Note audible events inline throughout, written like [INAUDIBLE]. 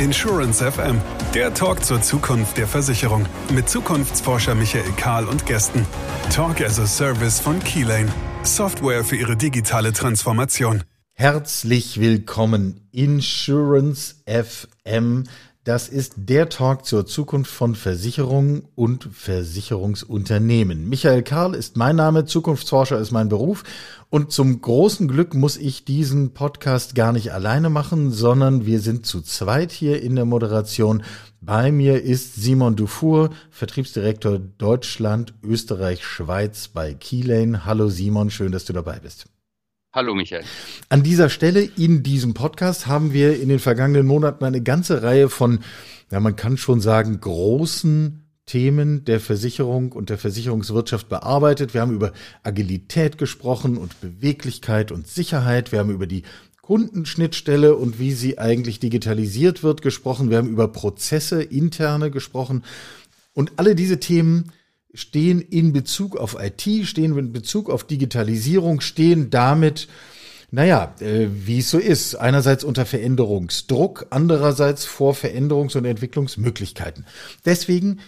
Insurance FM, der Talk zur Zukunft der Versicherung mit Zukunftsforscher Michael Kahl und Gästen. Talk as a Service von Keylane, Software für ihre digitale Transformation. Herzlich willkommen Insurance FM das ist der Talk zur Zukunft von Versicherungen und Versicherungsunternehmen. Michael Karl ist mein Name, Zukunftsforscher ist mein Beruf und zum großen Glück muss ich diesen Podcast gar nicht alleine machen, sondern wir sind zu zweit hier in der Moderation. Bei mir ist Simon Dufour, Vertriebsdirektor Deutschland, Österreich, Schweiz bei Keylane. Hallo Simon, schön, dass du dabei bist. Hallo Michael. An dieser Stelle in diesem Podcast haben wir in den vergangenen Monaten eine ganze Reihe von, ja, man kann schon sagen, großen Themen der Versicherung und der Versicherungswirtschaft bearbeitet. Wir haben über Agilität gesprochen und Beweglichkeit und Sicherheit. Wir haben über die Kundenschnittstelle und wie sie eigentlich digitalisiert wird gesprochen. Wir haben über Prozesse interne gesprochen. Und alle diese Themen stehen in Bezug auf IT, stehen in Bezug auf Digitalisierung, stehen damit, naja, äh, wie es so ist, einerseits unter Veränderungsdruck, andererseits vor Veränderungs- und Entwicklungsmöglichkeiten. Deswegen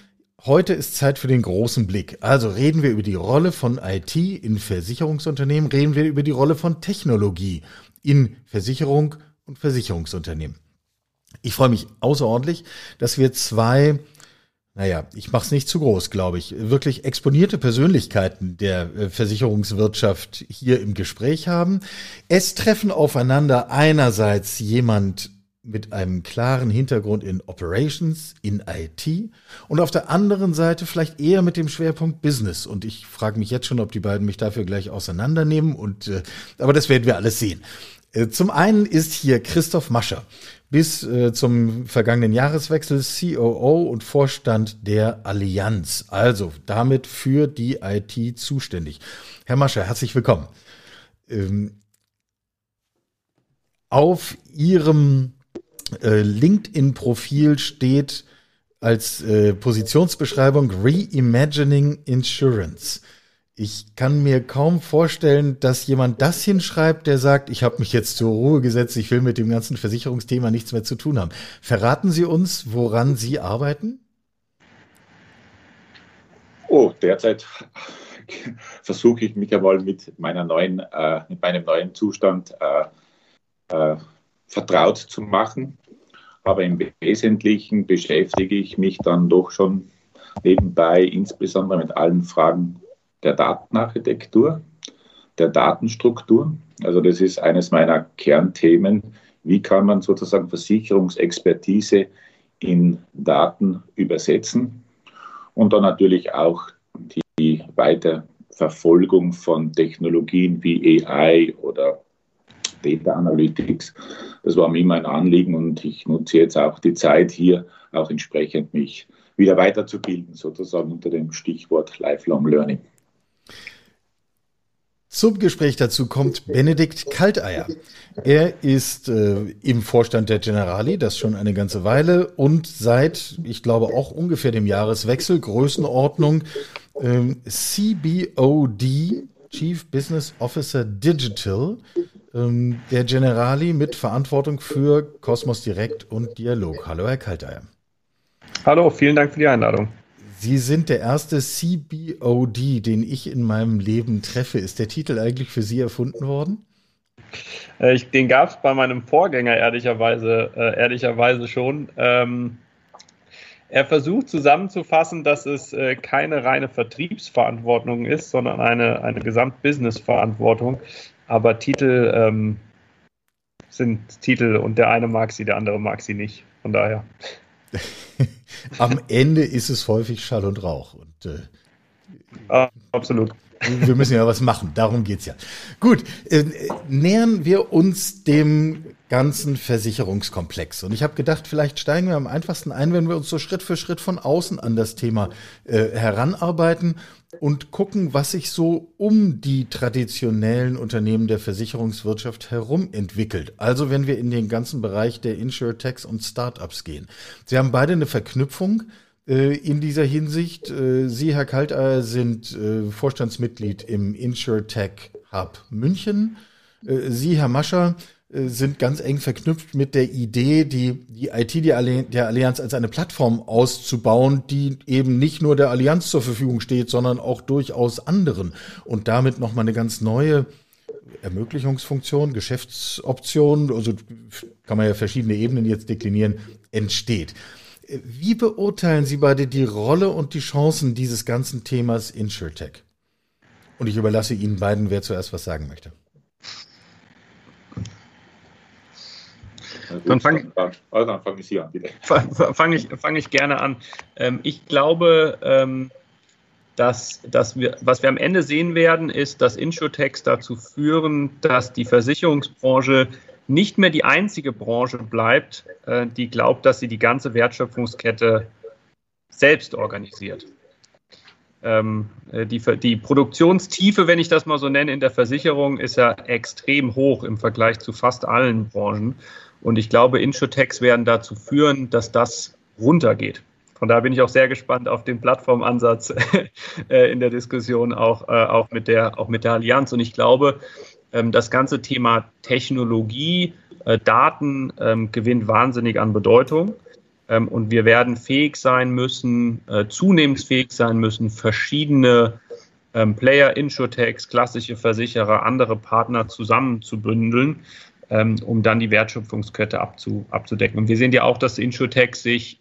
Heute ist Zeit für den großen Blick. Also reden wir über die Rolle von IT in Versicherungsunternehmen, reden wir über die Rolle von Technologie in Versicherung und Versicherungsunternehmen. Ich freue mich außerordentlich, dass wir zwei naja, ich mache es nicht zu groß, glaube ich, wirklich exponierte Persönlichkeiten der äh, Versicherungswirtschaft hier im Gespräch haben. Es treffen aufeinander einerseits jemand mit einem klaren Hintergrund in Operations, in IT und auf der anderen Seite vielleicht eher mit dem Schwerpunkt Business. Und ich frage mich jetzt schon, ob die beiden mich dafür gleich auseinandernehmen. Und äh, aber das werden wir alles sehen. Äh, zum einen ist hier Christoph Mascher bis äh, zum vergangenen Jahreswechsel COO und Vorstand der Allianz. Also damit für die IT zuständig. Herr Mascher, herzlich willkommen. Ähm, auf Ihrem äh, LinkedIn-Profil steht als äh, Positionsbeschreibung Reimagining Insurance. Ich kann mir kaum vorstellen, dass jemand das hinschreibt, der sagt, ich habe mich jetzt zur Ruhe gesetzt, ich will mit dem ganzen Versicherungsthema nichts mehr zu tun haben. Verraten Sie uns, woran Sie arbeiten? Oh, derzeit [LAUGHS] versuche ich mich einmal mit meiner neuen, äh, mit meinem neuen Zustand äh, äh, vertraut zu machen. Aber im Wesentlichen beschäftige ich mich dann doch schon nebenbei insbesondere mit allen Fragen der Datenarchitektur, der Datenstruktur. Also das ist eines meiner Kernthemen. Wie kann man sozusagen Versicherungsexpertise in Daten übersetzen? Und dann natürlich auch die Weiterverfolgung von Technologien wie AI oder Data Analytics. Das war mir immer ein Anliegen und ich nutze jetzt auch die Zeit hier, auch entsprechend mich wieder weiterzubilden, sozusagen unter dem Stichwort Lifelong Learning. Zum Gespräch dazu kommt Benedikt Kalteier. Er ist äh, im Vorstand der Generali, das schon eine ganze Weile und seit, ich glaube, auch ungefähr dem Jahreswechsel, Größenordnung, ähm, CBOD, Chief Business Officer Digital, ähm, der Generali mit Verantwortung für Cosmos Direct und Dialog. Hallo, Herr Kalteier. Hallo, vielen Dank für die Einladung. Sie sind der erste CBOD, den ich in meinem Leben treffe. Ist der Titel eigentlich für Sie erfunden worden? Äh, ich, den gab es bei meinem Vorgänger ehrlicherweise, äh, ehrlicherweise schon. Ähm, er versucht zusammenzufassen, dass es äh, keine reine Vertriebsverantwortung ist, sondern eine, eine Gesamtbusiness-Verantwortung. Aber Titel ähm, sind Titel und der eine mag sie, der andere mag sie nicht. Von daher. [LAUGHS] Am Ende ist es häufig Schall und Rauch. Und, äh, ah, absolut. Wir müssen ja was machen, darum geht's ja. Gut, äh, nähern wir uns dem ganzen Versicherungskomplex. Und ich habe gedacht, vielleicht steigen wir am einfachsten ein, wenn wir uns so Schritt für Schritt von außen an das Thema äh, heranarbeiten und gucken, was sich so um die traditionellen Unternehmen der Versicherungswirtschaft herum entwickelt. Also wenn wir in den ganzen Bereich der Insurtechs und Startups gehen. Sie haben beide eine Verknüpfung äh, in dieser Hinsicht. Äh, Sie, Herr Kalteier, sind äh, Vorstandsmitglied im Insurtech Hub München. Sie, Herr Mascher, äh, sind ganz eng verknüpft mit der Idee, die, die IT der Allianz als eine Plattform auszubauen, die eben nicht nur der Allianz zur Verfügung steht, sondern auch durchaus anderen und damit nochmal eine ganz neue Ermöglichungsfunktion, Geschäftsoption, also kann man ja verschiedene Ebenen jetzt deklinieren, entsteht. Wie beurteilen Sie beide die Rolle und die Chancen dieses ganzen Themas InsurTech? Und ich überlasse Ihnen beiden, wer zuerst was sagen möchte. Dann fange also fang ich an, bitte. [LAUGHS] Fange ich, fang ich gerne an. Ähm, ich glaube, ähm, dass, dass wir, was wir am Ende sehen werden, ist, dass Insurtechs dazu führen, dass die Versicherungsbranche nicht mehr die einzige Branche bleibt, äh, die glaubt, dass sie die ganze Wertschöpfungskette selbst organisiert. Ähm, äh, die, die Produktionstiefe, wenn ich das mal so nenne, in der Versicherung ist ja extrem hoch im Vergleich zu fast allen Branchen. Und ich glaube, Insurtechs werden dazu führen, dass das runtergeht. Von daher bin ich auch sehr gespannt auf den Plattformansatz [LAUGHS] äh, in der Diskussion, auch, äh, auch, mit der, auch mit der Allianz. Und ich glaube, ähm, das ganze Thema Technologie, Daten ähm, gewinnt wahnsinnig an Bedeutung. Ähm, und wir werden fähig sein müssen, äh, zunehmend fähig sein müssen, verschiedene ähm, Player, Insurtechs, klassische Versicherer, andere Partner zusammenzubündeln, ähm, um dann die Wertschöpfungskette abzu, abzudecken. Und wir sehen ja auch, dass Insurtechs sich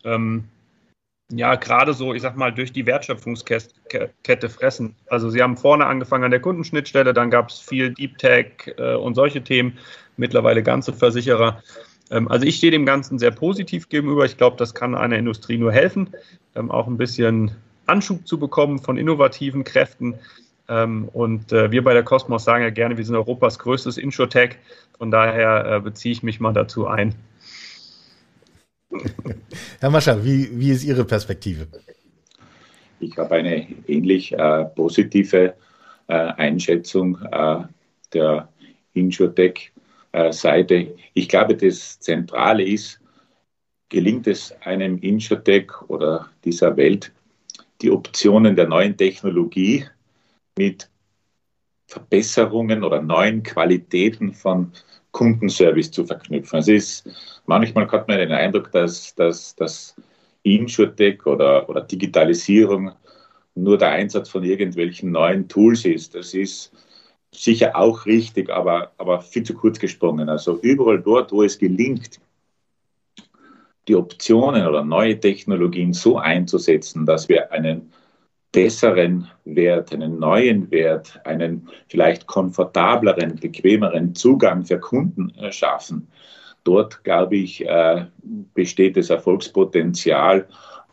ja gerade so, ich sag mal, durch die Wertschöpfungskette fressen. Also sie haben vorne angefangen an der Kundenschnittstelle, dann gab es viel Deep Tech äh, und solche Themen, mittlerweile ganze Versicherer. Ähm, also ich stehe dem Ganzen sehr positiv gegenüber. Ich glaube, das kann einer Industrie nur helfen, ähm, auch ein bisschen Anschub zu bekommen von innovativen Kräften. Ähm, und äh, wir bei der Cosmos sagen ja gerne, wir sind Europas größtes Insurtech. Von daher äh, beziehe ich mich mal dazu ein. Herr Mascher, wie, wie ist Ihre Perspektive? Ich habe eine ähnlich äh, positive äh, Einschätzung äh, der Insurtech Seite. Ich glaube, das Zentrale ist, gelingt es einem Insurtech oder dieser Welt, die Optionen der neuen Technologie mit Verbesserungen oder neuen Qualitäten von Kundenservice zu verknüpfen. Also ist, manchmal hat man den Eindruck, dass, dass, dass Insurtech oder, oder Digitalisierung nur der Einsatz von irgendwelchen neuen Tools ist. Das ist sicher auch richtig, aber, aber viel zu kurz gesprungen. Also überall dort, wo es gelingt, die Optionen oder neue Technologien so einzusetzen, dass wir einen besseren Wert, einen neuen Wert, einen vielleicht komfortableren, bequemeren Zugang für Kunden schaffen. Dort, glaube ich, äh, besteht das Erfolgspotenzial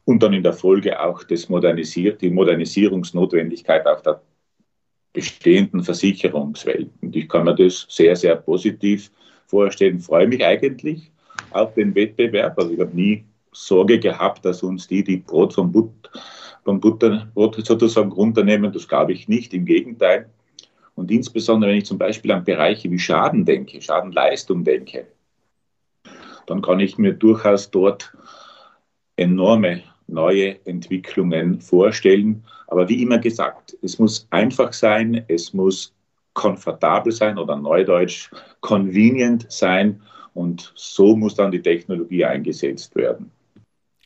und dann in der Folge auch das Modernisier die Modernisierungsnotwendigkeit auf der bestehenden Versicherungswelt. Und ich kann mir das sehr, sehr positiv vorstellen. Freue mich eigentlich auf den Wettbewerb. Also ich habe nie Sorge gehabt, dass uns die, die Brot vom, But, vom Butterbrot sozusagen runternehmen. Das glaube ich nicht. Im Gegenteil. Und insbesondere, wenn ich zum Beispiel an Bereiche wie Schaden denke, Schadenleistung denke, dann kann ich mir durchaus dort enorme neue Entwicklungen vorstellen. Aber wie immer gesagt, es muss einfach sein, es muss komfortabel sein oder neudeutsch convenient sein und so muss dann die Technologie eingesetzt werden.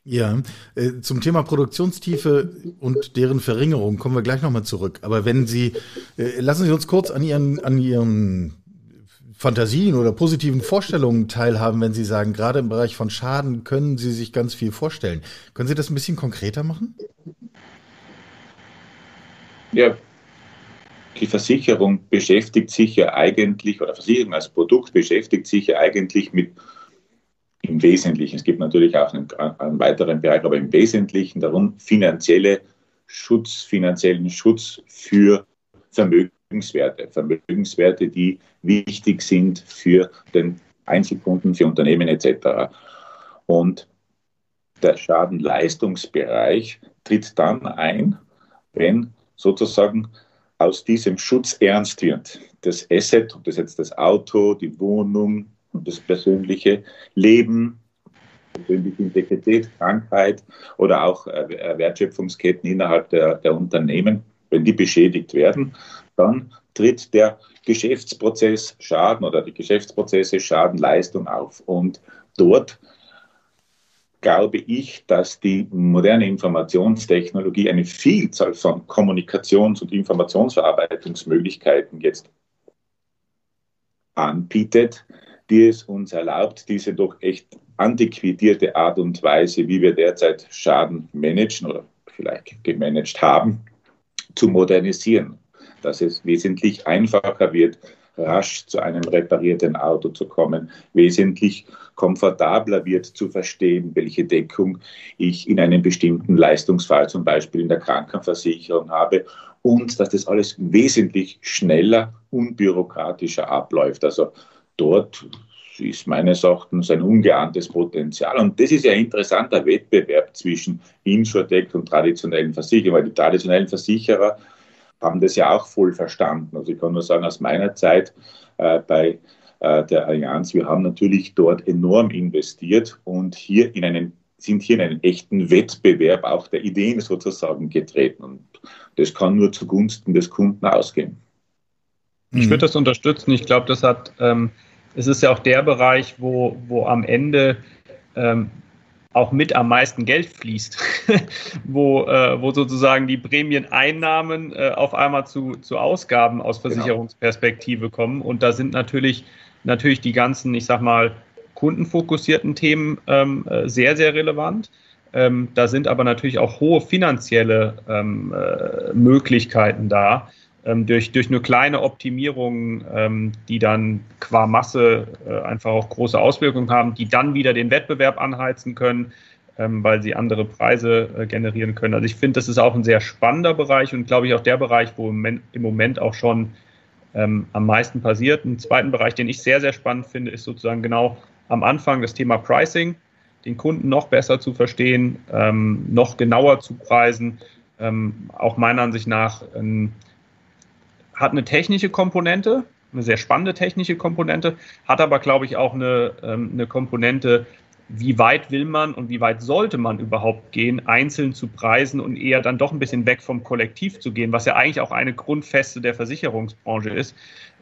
Ja, äh, zum Thema Produktionstiefe und deren Verringerung kommen wir gleich nochmal zurück. Aber wenn Sie, äh, lassen Sie uns kurz an Ihren, an Ihren Fantasien oder positiven Vorstellungen teilhaben, wenn Sie sagen, gerade im Bereich von Schaden können Sie sich ganz viel vorstellen. Können Sie das ein bisschen konkreter machen? Ja, die Versicherung beschäftigt sich ja eigentlich, oder Versicherung als Produkt beschäftigt sich ja eigentlich mit im Wesentlichen, es gibt natürlich auch einen, einen weiteren Bereich, aber im Wesentlichen darum, finanzielle Schutz, finanziellen Schutz für Vermögen Vermögenswerte, Vermögenswerte, die wichtig sind für den Einzelkunden, für Unternehmen etc. Und der Schadenleistungsbereich tritt dann ein, wenn sozusagen aus diesem Schutz ernst wird. Das Asset, ob das jetzt das Auto, die Wohnung und das persönliche Leben, persönliche Integrität, Krankheit oder auch äh, Wertschöpfungsketten innerhalb der, der Unternehmen, wenn die beschädigt werden, dann tritt der Geschäftsprozess Schaden oder die Geschäftsprozesse Schadenleistung auf. Und dort glaube ich, dass die moderne Informationstechnologie eine Vielzahl von Kommunikations- und Informationsverarbeitungsmöglichkeiten jetzt anbietet, die es uns erlaubt, diese doch echt antiquierte Art und Weise, wie wir derzeit Schaden managen oder vielleicht gemanagt haben, zu modernisieren. Dass es wesentlich einfacher wird, rasch zu einem reparierten Auto zu kommen, wesentlich komfortabler wird zu verstehen, welche Deckung ich in einem bestimmten Leistungsfall, zum Beispiel in der Krankenversicherung habe und dass das alles wesentlich schneller, unbürokratischer abläuft. Also dort ist meines Erachtens ein ungeahntes Potenzial. Und das ist ja ein interessanter Wettbewerb zwischen Insurtech und traditionellen Versicherungen, weil die traditionellen Versicherer haben das ja auch voll verstanden. Also ich kann nur sagen, aus meiner Zeit äh, bei äh, der Allianz, wir haben natürlich dort enorm investiert und hier in einen, sind hier in einen echten Wettbewerb auch der Ideen sozusagen getreten. Und das kann nur zugunsten des Kunden ausgehen. Ich würde das unterstützen. Ich glaube, das hat, ähm, es ist ja auch der Bereich, wo, wo am Ende ähm, auch mit am meisten Geld fließt, [LAUGHS] wo, äh, wo sozusagen die Prämieneinnahmen äh, auf einmal zu, zu Ausgaben aus genau. Versicherungsperspektive genau. kommen. Und da sind natürlich, natürlich die ganzen, ich sag mal, kundenfokussierten Themen ähm, äh, sehr, sehr relevant. Ähm, da sind aber natürlich auch hohe finanzielle ähm, äh, Möglichkeiten da ähm, durch, durch nur kleine Optimierungen, ähm, die dann qua Masse äh, einfach auch große Auswirkungen haben, die dann wieder den Wettbewerb anheizen können, ähm, weil sie andere Preise äh, generieren können. Also ich finde, das ist auch ein sehr spannender Bereich und glaube ich auch der Bereich, wo im, im Moment auch schon ähm, am meisten passiert. Ein zweiten Bereich, den ich sehr, sehr spannend finde, ist sozusagen genau am Anfang das Thema Pricing, den Kunden noch besser zu verstehen, ähm, noch genauer zu preisen, ähm, auch meiner Ansicht nach ein hat eine technische Komponente, eine sehr spannende technische Komponente, hat aber, glaube ich, auch eine, ähm, eine Komponente, wie weit will man und wie weit sollte man überhaupt gehen, einzeln zu preisen und eher dann doch ein bisschen weg vom Kollektiv zu gehen, was ja eigentlich auch eine Grundfeste der Versicherungsbranche ist.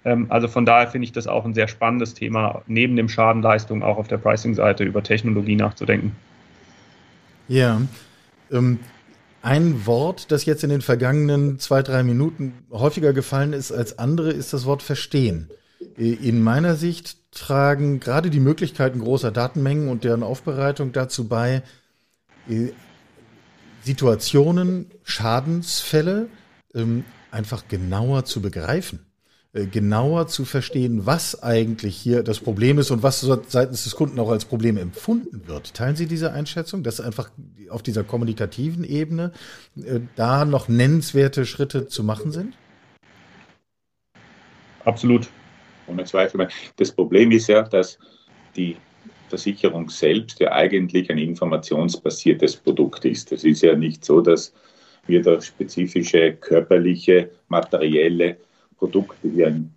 Ähm, also von daher finde ich das auch ein sehr spannendes Thema, neben dem Schadenleistung auch auf der Pricing-Seite über Technologie nachzudenken. Ja, ähm, ein Wort, das jetzt in den vergangenen zwei, drei Minuten häufiger gefallen ist als andere, ist das Wort verstehen. In meiner Sicht tragen gerade die Möglichkeiten großer Datenmengen und deren Aufbereitung dazu bei, äh, Situationen, Schadensfälle ähm, einfach genauer zu begreifen. Äh, genauer zu verstehen, was eigentlich hier das Problem ist und was seitens des Kunden auch als Problem empfunden wird. Teilen Sie diese Einschätzung, dass einfach auf dieser kommunikativen Ebene äh, da noch nennenswerte Schritte zu machen sind? Absolut. Ohne Zweifel. Das Problem ist ja, dass die Versicherung selbst ja eigentlich ein informationsbasiertes Produkt ist. Es ist ja nicht so, dass wir da spezifische körperliche, materielle Produkte wie ein,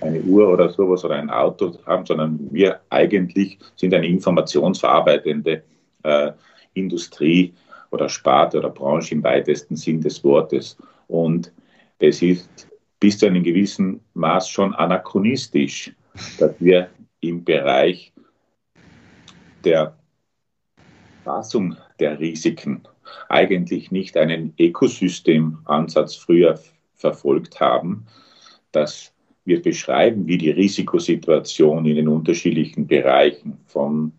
eine Uhr oder sowas oder ein Auto haben, sondern wir eigentlich sind eine informationsverarbeitende äh, Industrie oder Sparte oder Branche im weitesten Sinn des Wortes. Und es ist bis zu einem gewissen Maß schon anachronistisch, dass wir im Bereich der Fassung der Risiken eigentlich nicht einen Ökosystemansatz früher verfolgt haben, dass wir beschreiben, wie die Risikosituation in den unterschiedlichen Bereichen von,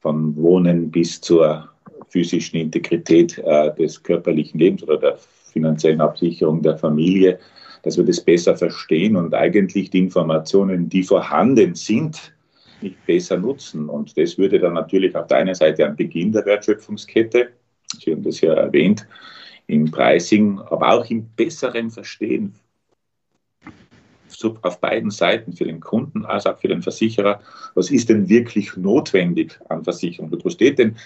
von Wohnen bis zur physischen Integrität äh, des körperlichen Lebens oder der finanziellen Absicherung der Familie, dass wir das besser verstehen und eigentlich die Informationen, die vorhanden sind, nicht besser nutzen. Und das würde dann natürlich auf der einen Seite am Beginn der Wertschöpfungskette, Sie haben das ja erwähnt, im Pricing, aber auch im besseren Verstehen auf beiden Seiten, für den Kunden als auch für den Versicherer, was ist denn wirklich notwendig an Versicherung? Wo steht denn,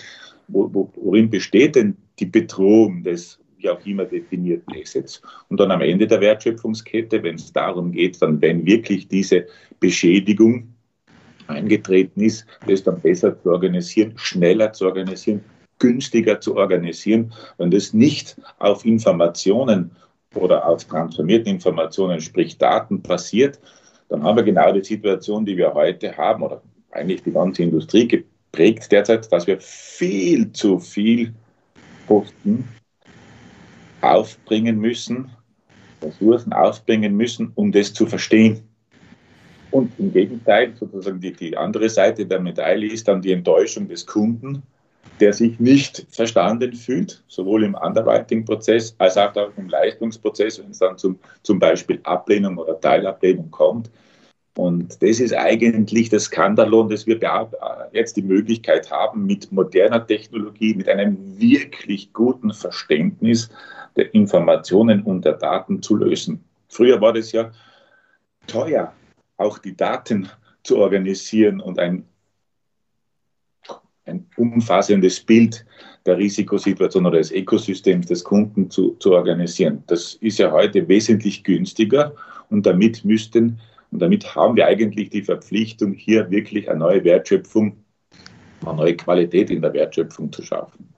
worin besteht denn die Bedrohung des wie auch immer definierten Assets? Und dann am Ende der Wertschöpfungskette, wenn es darum geht, dann wenn wirklich diese Beschädigung eingetreten ist, das dann besser zu organisieren, schneller zu organisieren, günstiger zu organisieren, wenn das nicht auf Informationen oder auf transformierten Informationen, sprich Daten basiert, dann haben wir genau die Situation, die wir heute haben, oder eigentlich die ganze Industrie geprägt derzeit, dass wir viel zu viel Kosten aufbringen müssen, Ressourcen aufbringen müssen, um das zu verstehen. Und im Gegenteil, sozusagen die, die andere Seite der Medaille ist dann die Enttäuschung des Kunden, der sich nicht verstanden fühlt, sowohl im Underwriting-Prozess als auch im Leistungsprozess, wenn es dann zum, zum Beispiel Ablehnung oder Teilablehnung kommt. Und das ist eigentlich das Skandalon, dass wir jetzt die Möglichkeit haben, mit moderner Technologie, mit einem wirklich guten Verständnis der Informationen und der Daten zu lösen. Früher war das ja teuer, auch die Daten zu organisieren und ein, ein umfassendes Bild der Risikosituation oder des Ökosystems des Kunden zu, zu organisieren. Das ist ja heute wesentlich günstiger und damit müssten und damit haben wir eigentlich die Verpflichtung, hier wirklich eine neue Wertschöpfung, eine neue Qualität in der Wertschöpfung zu schaffen.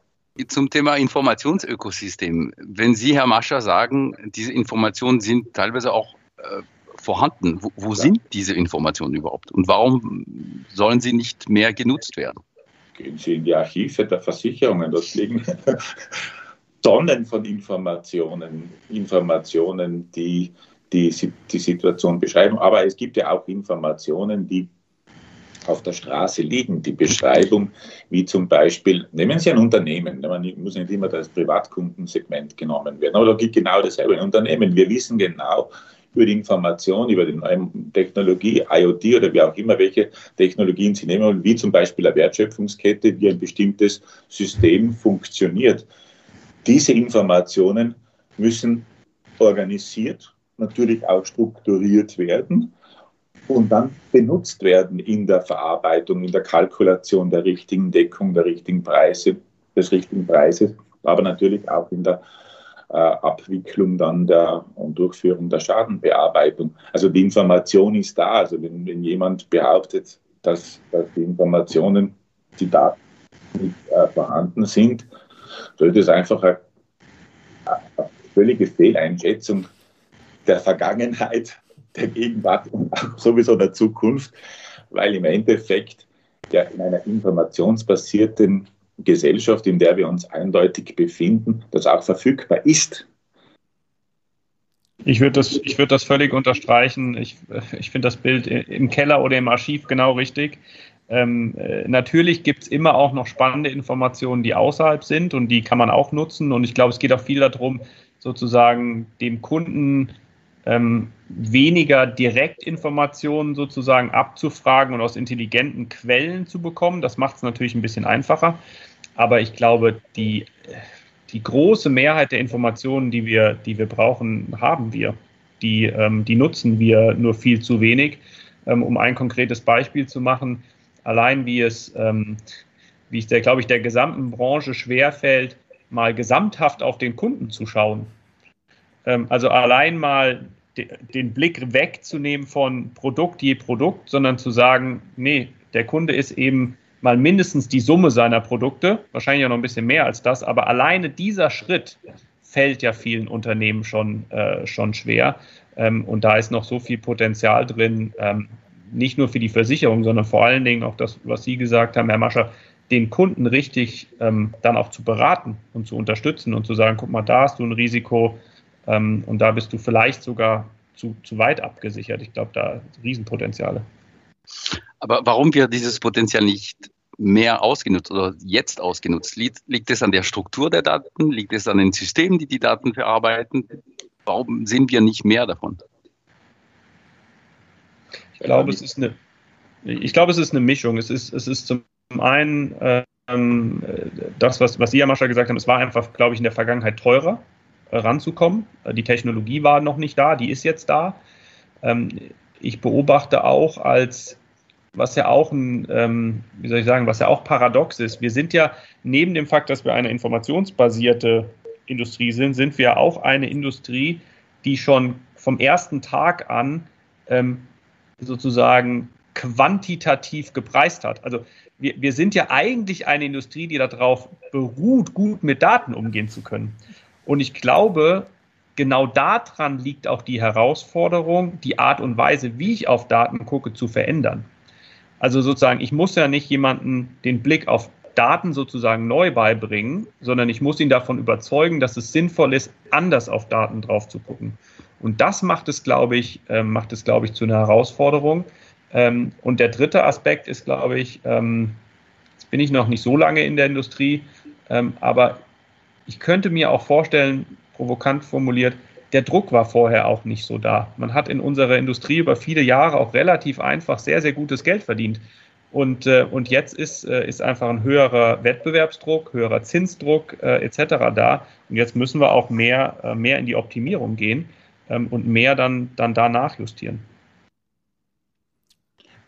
Zum Thema Informationsökosystem. Wenn Sie, Herr Mascher, sagen, diese Informationen sind teilweise auch äh, vorhanden, wo, wo ja. sind diese Informationen überhaupt und warum sollen sie nicht mehr genutzt werden? Gehen Sie in die Archive der Versicherungen, dort liegen [LAUGHS] Tonnen von Informationen, Informationen, die die, die Situation beschreiben. Aber es gibt ja auch Informationen, die auf der Straße liegen. Die Beschreibung, wie zum Beispiel, nehmen Sie ein Unternehmen, man muss nicht immer das Privatkundensegment genommen werden, aber da gibt genau dasselbe. Ein Unternehmen, wir wissen genau über die Information, über die neue Technologie, IoT oder wie auch immer, welche Technologien Sie nehmen wollen, wie zum Beispiel eine Wertschöpfungskette, wie ein bestimmtes System funktioniert. Diese Informationen müssen organisiert natürlich auch strukturiert werden und dann benutzt werden in der Verarbeitung, in der Kalkulation der richtigen Deckung, der richtigen Preise, des richtigen Preises, aber natürlich auch in der äh, Abwicklung dann der und Durchführung der Schadenbearbeitung. Also die Information ist da. Also wenn, wenn jemand behauptet, dass, dass, die Informationen, die Daten nicht äh, vorhanden sind, sollte es einfach eine, eine völlige Fehleinschätzung der Vergangenheit, der Gegenwart und sowieso der Zukunft, weil im Endeffekt ja in einer informationsbasierten Gesellschaft, in der wir uns eindeutig befinden, das auch verfügbar ist. Ich würde das, würd das völlig unterstreichen. Ich, ich finde das Bild im Keller oder im Archiv genau richtig. Ähm, äh, natürlich gibt es immer auch noch spannende Informationen, die außerhalb sind und die kann man auch nutzen. Und ich glaube, es geht auch viel darum, sozusagen dem Kunden ähm, weniger Direktinformationen sozusagen abzufragen und aus intelligenten Quellen zu bekommen. Das macht es natürlich ein bisschen einfacher. Aber ich glaube, die, die große Mehrheit der Informationen, die wir, die wir brauchen, haben wir. Die, ähm, die nutzen wir nur viel zu wenig. Ähm, um ein konkretes Beispiel zu machen, allein wie es, ähm, wie es der, glaube ich, der gesamten Branche schwerfällt, mal gesamthaft auf den Kunden zu schauen. Ähm, also allein mal den Blick wegzunehmen von Produkt je Produkt, sondern zu sagen, nee, der Kunde ist eben mal mindestens die Summe seiner Produkte, wahrscheinlich auch noch ein bisschen mehr als das, aber alleine dieser Schritt fällt ja vielen Unternehmen schon, äh, schon schwer. Ähm, und da ist noch so viel Potenzial drin, ähm, nicht nur für die Versicherung, sondern vor allen Dingen auch das, was Sie gesagt haben, Herr Mascher, den Kunden richtig ähm, dann auch zu beraten und zu unterstützen und zu sagen, guck mal, da hast du ein Risiko, ähm, und da bist du vielleicht sogar zu, zu weit abgesichert. Ich glaube, da Riesenpotenziale. Aber warum wird dieses Potenzial nicht mehr ausgenutzt oder jetzt ausgenutzt? Liegt, liegt es an der Struktur der Daten? Liegt es an den Systemen, die die Daten verarbeiten? Warum sehen wir nicht mehr davon? Ich glaube, es ist eine, ich glaube, es ist eine Mischung. Es ist, es ist zum einen ähm, das, was, was Sie, Herr Mascher, gesagt haben, es war einfach, glaube ich, in der Vergangenheit teurer ranzukommen. Die Technologie war noch nicht da, die ist jetzt da. Ähm, ich beobachte auch als, was ja auch ein, ähm, wie soll ich sagen, was ja auch paradox ist. Wir sind ja neben dem Fakt, dass wir eine informationsbasierte Industrie sind, sind wir auch eine Industrie, die schon vom ersten Tag an ähm, sozusagen quantitativ gepreist hat. Also wir, wir sind ja eigentlich eine Industrie, die darauf beruht, gut mit Daten umgehen zu können. Und ich glaube, genau daran liegt auch die Herausforderung, die Art und Weise, wie ich auf Daten gucke, zu verändern. Also sozusagen, ich muss ja nicht jemanden den Blick auf Daten sozusagen neu beibringen, sondern ich muss ihn davon überzeugen, dass es sinnvoll ist, anders auf Daten drauf zu gucken. Und das macht es, glaube ich, äh, macht es, glaube ich, zu einer Herausforderung. Ähm, und der dritte Aspekt ist, glaube ich, ähm, jetzt bin ich noch nicht so lange in der Industrie, ähm, aber ich könnte mir auch vorstellen, provokant formuliert, der Druck war vorher auch nicht so da. Man hat in unserer Industrie über viele Jahre auch relativ einfach sehr, sehr gutes Geld verdient. Und, äh, und jetzt ist, äh, ist einfach ein höherer Wettbewerbsdruck, höherer Zinsdruck äh, etc. da. Und jetzt müssen wir auch mehr, äh, mehr in die Optimierung gehen ähm, und mehr dann, dann da nachjustieren.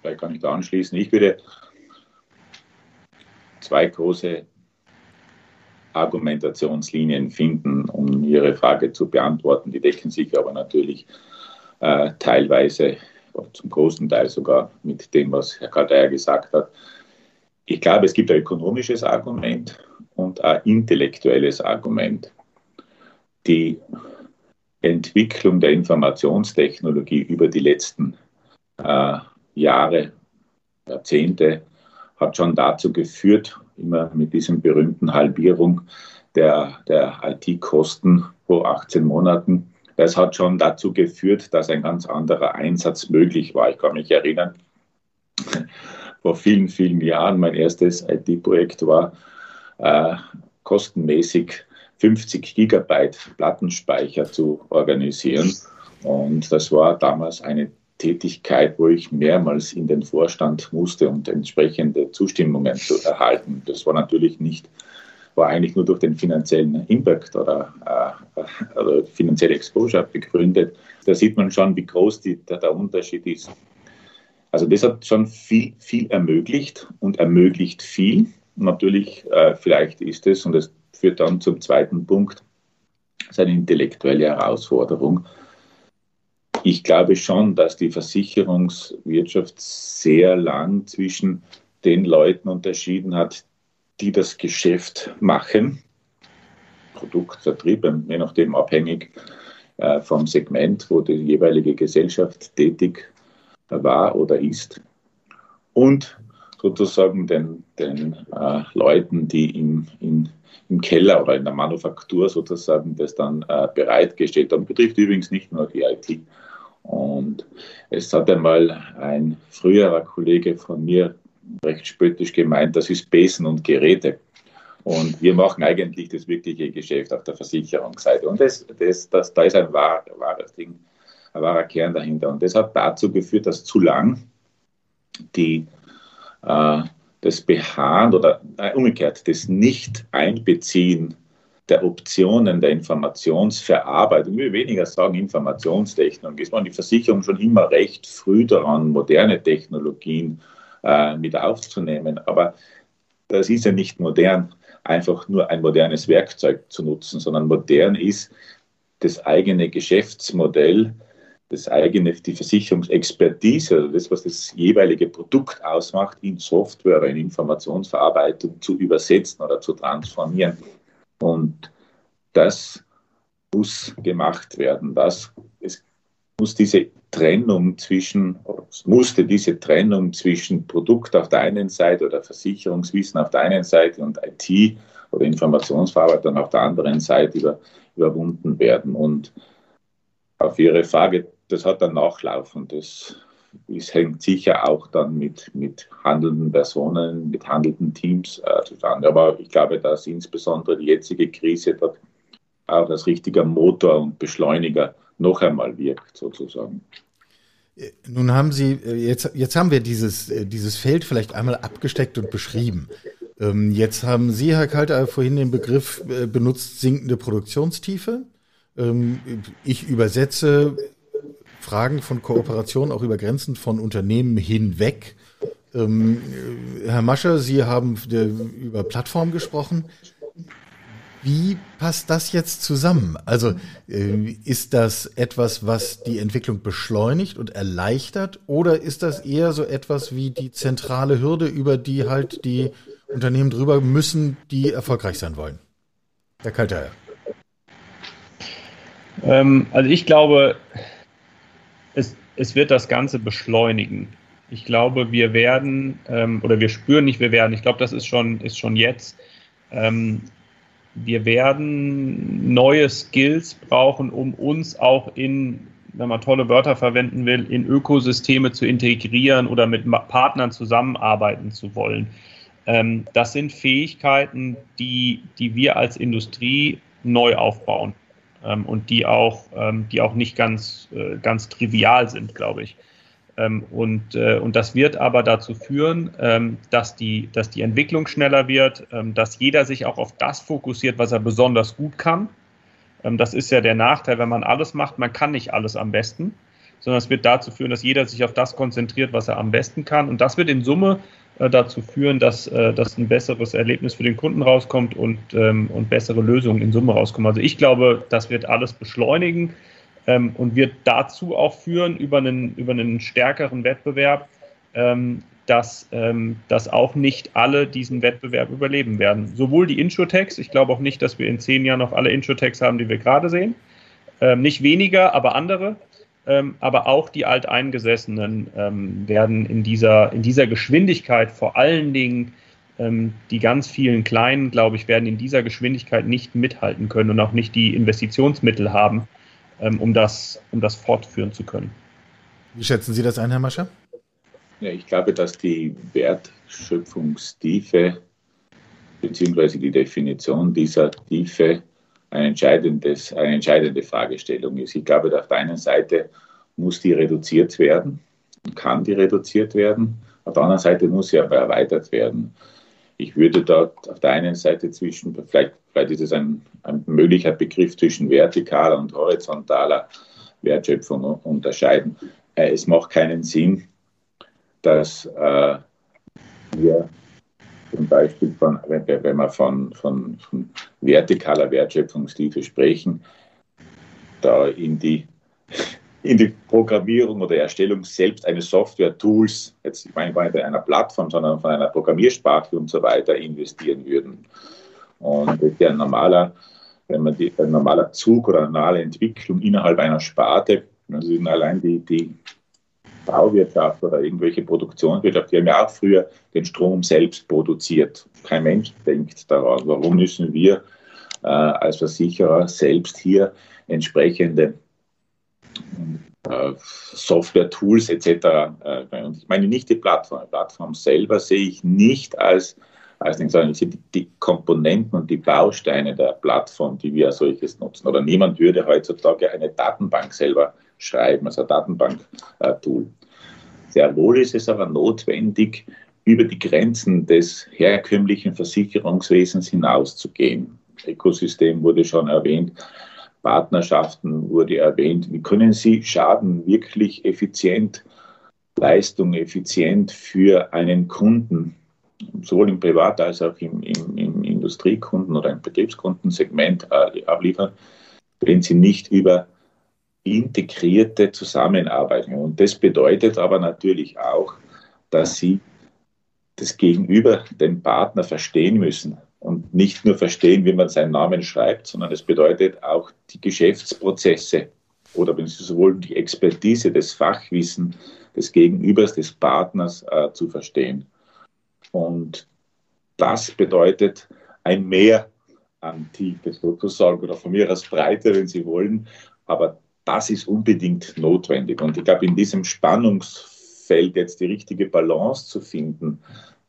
Vielleicht kann ich da anschließen. Ich würde zwei große Argumentationslinien finden, um Ihre Frage zu beantworten. Die decken sich aber natürlich äh, teilweise, zum großen Teil sogar mit dem, was Herr Kaldeyer gesagt hat. Ich glaube, es gibt ein ökonomisches Argument und ein intellektuelles Argument. Die Entwicklung der Informationstechnologie über die letzten äh, Jahre, Jahrzehnte hat schon dazu geführt, immer mit diesem berühmten Halbierung der, der IT-Kosten pro 18 Monaten. Das hat schon dazu geführt, dass ein ganz anderer Einsatz möglich war. Ich kann mich erinnern, vor vielen, vielen Jahren, mein erstes IT-Projekt war äh, kostenmäßig 50 Gigabyte Plattenspeicher zu organisieren. Und das war damals eine Tätigkeit, wo ich mehrmals in den Vorstand musste, um entsprechende Zustimmungen zu erhalten. Das war natürlich nicht, war eigentlich nur durch den finanziellen Impact oder, äh, oder finanzielle Exposure begründet. Da sieht man schon, wie groß die, der, der Unterschied ist. Also das hat schon viel, viel ermöglicht und ermöglicht viel. Natürlich, äh, vielleicht ist es, und das führt dann zum zweiten Punkt, seine intellektuelle Herausforderung ich glaube schon, dass die Versicherungswirtschaft sehr lang zwischen den Leuten unterschieden hat, die das Geschäft machen, Produktvertrieb, je nachdem abhängig äh, vom Segment, wo die jeweilige Gesellschaft tätig war oder ist, und sozusagen den, den äh, Leuten, die im, in, im Keller oder in der Manufaktur sozusagen das dann äh, bereitgestellt haben. Betrifft übrigens nicht nur die IT. Und es hat einmal ein früherer Kollege von mir recht spöttisch gemeint, das ist Besen und Geräte. Und wir machen eigentlich das wirkliche Geschäft auf der Versicherungsseite. Und das, das, das, da ist ein wahr, wahres Ding, ein wahrer Kern dahinter. Und das hat dazu geführt, dass zu lang die, äh, das Beharren oder äh, umgekehrt, das Nicht-Einbeziehen der Optionen der Informationsverarbeitung, will weniger sagen Informationstechnologie, ist man die Versicherung schon immer recht früh daran, moderne Technologien äh, mit aufzunehmen. Aber das ist ja nicht modern, einfach nur ein modernes Werkzeug zu nutzen, sondern modern ist das eigene Geschäftsmodell, das eigene, die Versicherungsexpertise, also das, was das jeweilige Produkt ausmacht, in Software oder in Informationsverarbeitung zu übersetzen oder zu transformieren. Und das muss gemacht werden. Das, es muss diese Trennung zwischen, es musste diese Trennung zwischen Produkt auf der einen Seite oder Versicherungswissen auf der einen Seite und IT oder Informationsverarbeitung auf der anderen Seite über, überwunden werden. Und auf Ihre Frage, das hat einen Nachlauf und das es hängt sicher auch dann mit, mit handelnden Personen, mit handelnden Teams äh, zustande. Aber ich glaube, dass insbesondere die jetzige Krise dort auch als richtiger Motor und Beschleuniger noch einmal wirkt, sozusagen. Äh, nun haben Sie, äh, jetzt, jetzt haben wir dieses, äh, dieses Feld vielleicht einmal abgesteckt und beschrieben. Ähm, jetzt haben Sie, Herr Kalter, vorhin den Begriff benutzt, sinkende Produktionstiefe. Ähm, ich übersetze Fragen von Kooperation auch über Grenzen von Unternehmen hinweg. Ähm, Herr Mascher, Sie haben über Plattform gesprochen. Wie passt das jetzt zusammen? Also äh, ist das etwas, was die Entwicklung beschleunigt und erleichtert oder ist das eher so etwas wie die zentrale Hürde, über die halt die Unternehmen drüber müssen, die erfolgreich sein wollen? Herr Kalter. Ähm, also ich glaube, es, wird das Ganze beschleunigen. Ich glaube, wir werden, ähm, oder wir spüren nicht, wir werden, ich glaube, das ist schon, ist schon jetzt, ähm, wir werden neue Skills brauchen, um uns auch in, wenn man tolle Wörter verwenden will, in Ökosysteme zu integrieren oder mit Partnern zusammenarbeiten zu wollen. Ähm, das sind Fähigkeiten, die, die wir als Industrie neu aufbauen und die auch, ähm, die auch nicht ganz, äh, ganz trivial sind, glaube ich. Ähm, und, äh, und das wird aber dazu führen, ähm, dass, die, dass die Entwicklung schneller wird, ähm, dass jeder sich auch auf das fokussiert, was er besonders gut kann. Ähm, das ist ja der Nachteil, wenn man alles macht, man kann nicht alles am besten, sondern es wird dazu führen, dass jeder sich auf das konzentriert, was er am besten kann. Und das wird in Summe äh, dazu führen, dass, äh, dass ein besseres Erlebnis für den Kunden rauskommt und, ähm, und bessere Lösungen in Summe rauskommen. Also ich glaube, das wird alles beschleunigen ähm, und wird dazu auch führen über einen, über einen stärkeren Wettbewerb, ähm, dass, dass auch nicht alle diesen Wettbewerb überleben werden. Sowohl die Insurtechs, ich glaube auch nicht, dass wir in zehn Jahren noch alle Insurtechs haben, die wir gerade sehen. Nicht weniger, aber andere. Ähm, aber auch die Alteingesessenen ähm, werden in dieser, in dieser Geschwindigkeit vor allen Dingen ähm, die ganz vielen Kleinen, glaube ich, werden in dieser Geschwindigkeit nicht mithalten können und auch nicht die Investitionsmittel haben, ähm, um, das, um das fortführen zu können. Wie schätzen Sie das ein, Herr Mascher? Ja, ich glaube, dass die Wertschöpfungstiefe beziehungsweise die Definition dieser Tiefe ein entscheidendes, eine entscheidende Fragestellung ist. Ich glaube, auf der einen Seite muss die reduziert werden, kann die reduziert werden, auf der anderen Seite muss sie aber erweitert werden. Ich würde dort auf der einen Seite zwischen, vielleicht, vielleicht ist es ein, ein möglicher Begriff zwischen vertikaler und horizontaler Wertschöpfung unterscheiden. Äh, es macht keinen Sinn, dass äh, wir zum Beispiel, von, wenn, wenn wir von, von, von vertikaler Wertschöpfungstiefe sprechen, da in die [LAUGHS] in die Programmierung oder Erstellung selbst eines Software-Tools, jetzt ich meine nicht einer Plattform, sondern von einer Programmiersprache und so weiter investieren würden. Und der normaler, wenn man die, ein normaler Zug oder eine normale Entwicklung innerhalb einer Sparte, also allein die, die Bauwirtschaft oder irgendwelche Produktionswirtschaft, die haben ja auch früher den Strom selbst produziert. Kein Mensch denkt daran. Warum müssen wir äh, als Versicherer selbst hier entsprechende äh, Software-Tools etc. Äh, und ich meine nicht die Plattform. Die Plattform selber sehe ich nicht als, als ich sehe die, die Komponenten und die Bausteine der Plattform, die wir als solches nutzen. Oder niemand würde heutzutage eine Datenbank selber schreiben, also Datenbank-Tool. Sehr wohl ist es aber notwendig, über die Grenzen des herkömmlichen Versicherungswesens hinauszugehen. Ökosystem wurde schon erwähnt. Partnerschaften wurde erwähnt. Wie können Sie Schaden wirklich effizient, Leistung effizient für einen Kunden, sowohl im Privat- als auch im, im, im Industriekunden- oder im Betriebskundensegment äh, abliefern, wenn Sie nicht über integrierte Zusammenarbeit. Und das bedeutet aber natürlich auch, dass Sie das Gegenüber, den Partner verstehen müssen und nicht nur verstehen, wie man seinen Namen schreibt, sondern es bedeutet auch die Geschäftsprozesse oder wenn Sie so wollen, die Expertise, das Fachwissen des Gegenübers, des Partners äh, zu verstehen. Und das bedeutet ein Mehr an Tiefe sozusagen oder von mir aus Breite, wenn Sie wollen. Aber das ist unbedingt notwendig. Und ich glaube, in diesem Spannungsfeld jetzt die richtige Balance zu finden,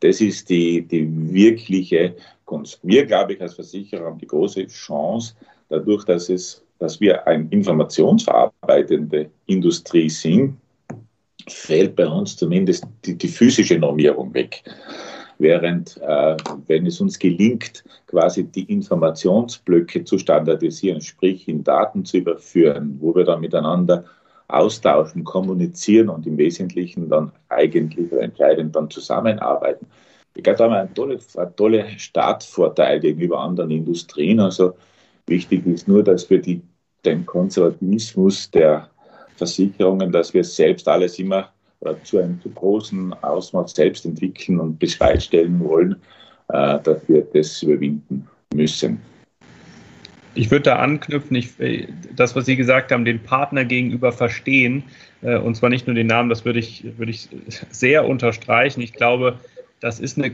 das ist die, die wirkliche Kunst. Wir, glaube ich, als Versicherer haben die große Chance, dadurch, dass, es, dass wir eine informationsverarbeitende Industrie sind, fällt bei uns zumindest die, die physische Normierung weg. Während, äh, wenn es uns gelingt, quasi die Informationsblöcke zu standardisieren, sprich in Daten zu überführen, wo wir dann miteinander austauschen, kommunizieren und im Wesentlichen dann eigentlich entscheidend dann zusammenarbeiten. Ich glaube, da haben wir einen tollen, einen tollen Startvorteil gegenüber anderen Industrien. Also wichtig ist nur, dass wir die, den Konservatismus der Versicherungen, dass wir selbst alles immer zu einem zu großen Ausmaß selbst entwickeln und bereitstellen wollen, äh, dass wir das überwinden müssen. Ich würde da anknüpfen, ich, das, was Sie gesagt haben, den Partner gegenüber verstehen, äh, und zwar nicht nur den Namen, das würde ich, würde ich sehr unterstreichen. Ich glaube, das ist eine,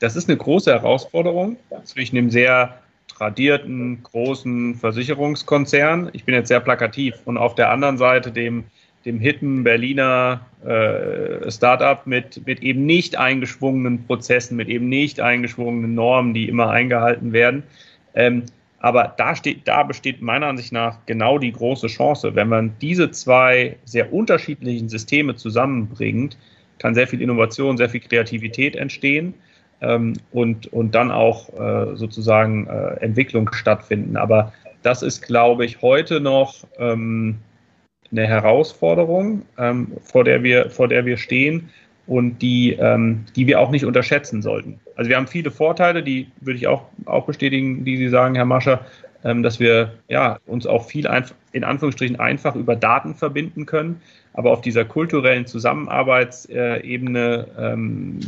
das ist eine große Herausforderung zwischen dem sehr tradierten, großen Versicherungskonzern, ich bin jetzt sehr plakativ, und auf der anderen Seite dem, dem hippen Berliner äh, Startup mit, mit eben nicht eingeschwungenen Prozessen, mit eben nicht eingeschwungenen Normen, die immer eingehalten werden. Ähm, aber da, steht, da besteht meiner Ansicht nach genau die große Chance. Wenn man diese zwei sehr unterschiedlichen Systeme zusammenbringt, kann sehr viel Innovation, sehr viel Kreativität entstehen ähm, und, und dann auch äh, sozusagen äh, Entwicklung stattfinden. Aber das ist, glaube ich, heute noch ähm, eine Herausforderung, ähm, vor, der wir, vor der wir stehen und die, ähm, die wir auch nicht unterschätzen sollten. Also wir haben viele Vorteile, die würde ich auch, auch bestätigen, die Sie sagen, Herr Mascher, ähm, dass wir ja, uns auch viel einfach, in Anführungsstrichen einfach über Daten verbinden können. Aber auf dieser kulturellen Zusammenarbeitsebene ähm,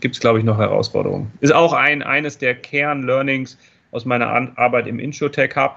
gibt es, glaube ich, noch Herausforderungen. Ist auch ein, eines der Kern-Learnings aus meiner Arbeit im Insurtech Hub.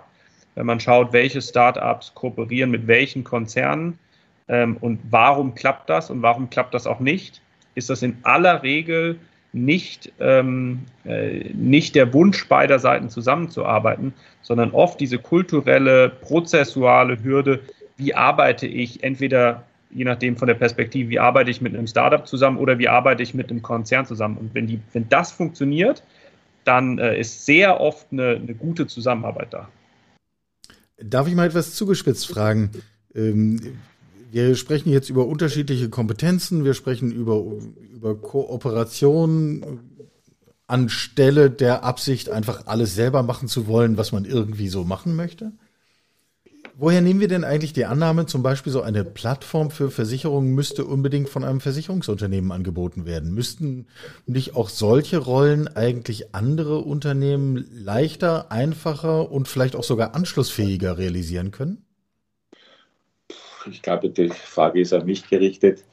Wenn man schaut, welche Startups kooperieren mit welchen Konzernen, ähm, und warum klappt das und warum klappt das auch nicht? Ist das in aller Regel nicht, ähm, äh, nicht der Wunsch beider Seiten zusammenzuarbeiten, sondern oft diese kulturelle, prozessuale Hürde, wie arbeite ich entweder je nachdem von der Perspektive, wie arbeite ich mit einem Startup zusammen oder wie arbeite ich mit einem Konzern zusammen. Und wenn, die, wenn das funktioniert, dann äh, ist sehr oft eine, eine, gute Zusammenarbeit da. Darf ich mal etwas zugespitzt fragen? Ähm, wir sprechen jetzt über unterschiedliche Kompetenzen, wir sprechen über, über Kooperation anstelle der Absicht, einfach alles selber machen zu wollen, was man irgendwie so machen möchte. Woher nehmen wir denn eigentlich die Annahme, zum Beispiel so eine Plattform für Versicherungen müsste unbedingt von einem Versicherungsunternehmen angeboten werden? Müssten nicht auch solche Rollen eigentlich andere Unternehmen leichter, einfacher und vielleicht auch sogar anschlussfähiger realisieren können? Ich glaube, die Frage ist an mich gerichtet.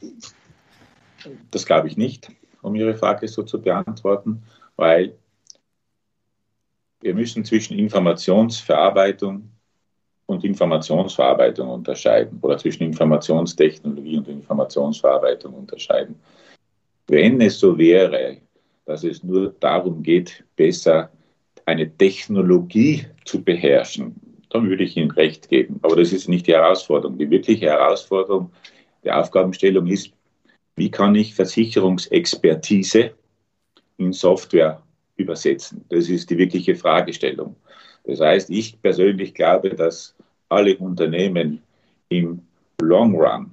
Das glaube ich nicht, um Ihre Frage so zu beantworten, weil wir müssen zwischen Informationsverarbeitung und Informationsverarbeitung unterscheiden oder zwischen Informationstechnologie und Informationsverarbeitung unterscheiden. Wenn es so wäre, dass es nur darum geht, besser eine Technologie zu beherrschen, dann würde ich Ihnen recht geben. Aber das ist nicht die Herausforderung. Die wirkliche Herausforderung der Aufgabenstellung ist, wie kann ich Versicherungsexpertise in Software übersetzen? Das ist die wirkliche Fragestellung. Das heißt, ich persönlich glaube, dass alle Unternehmen im Long Run,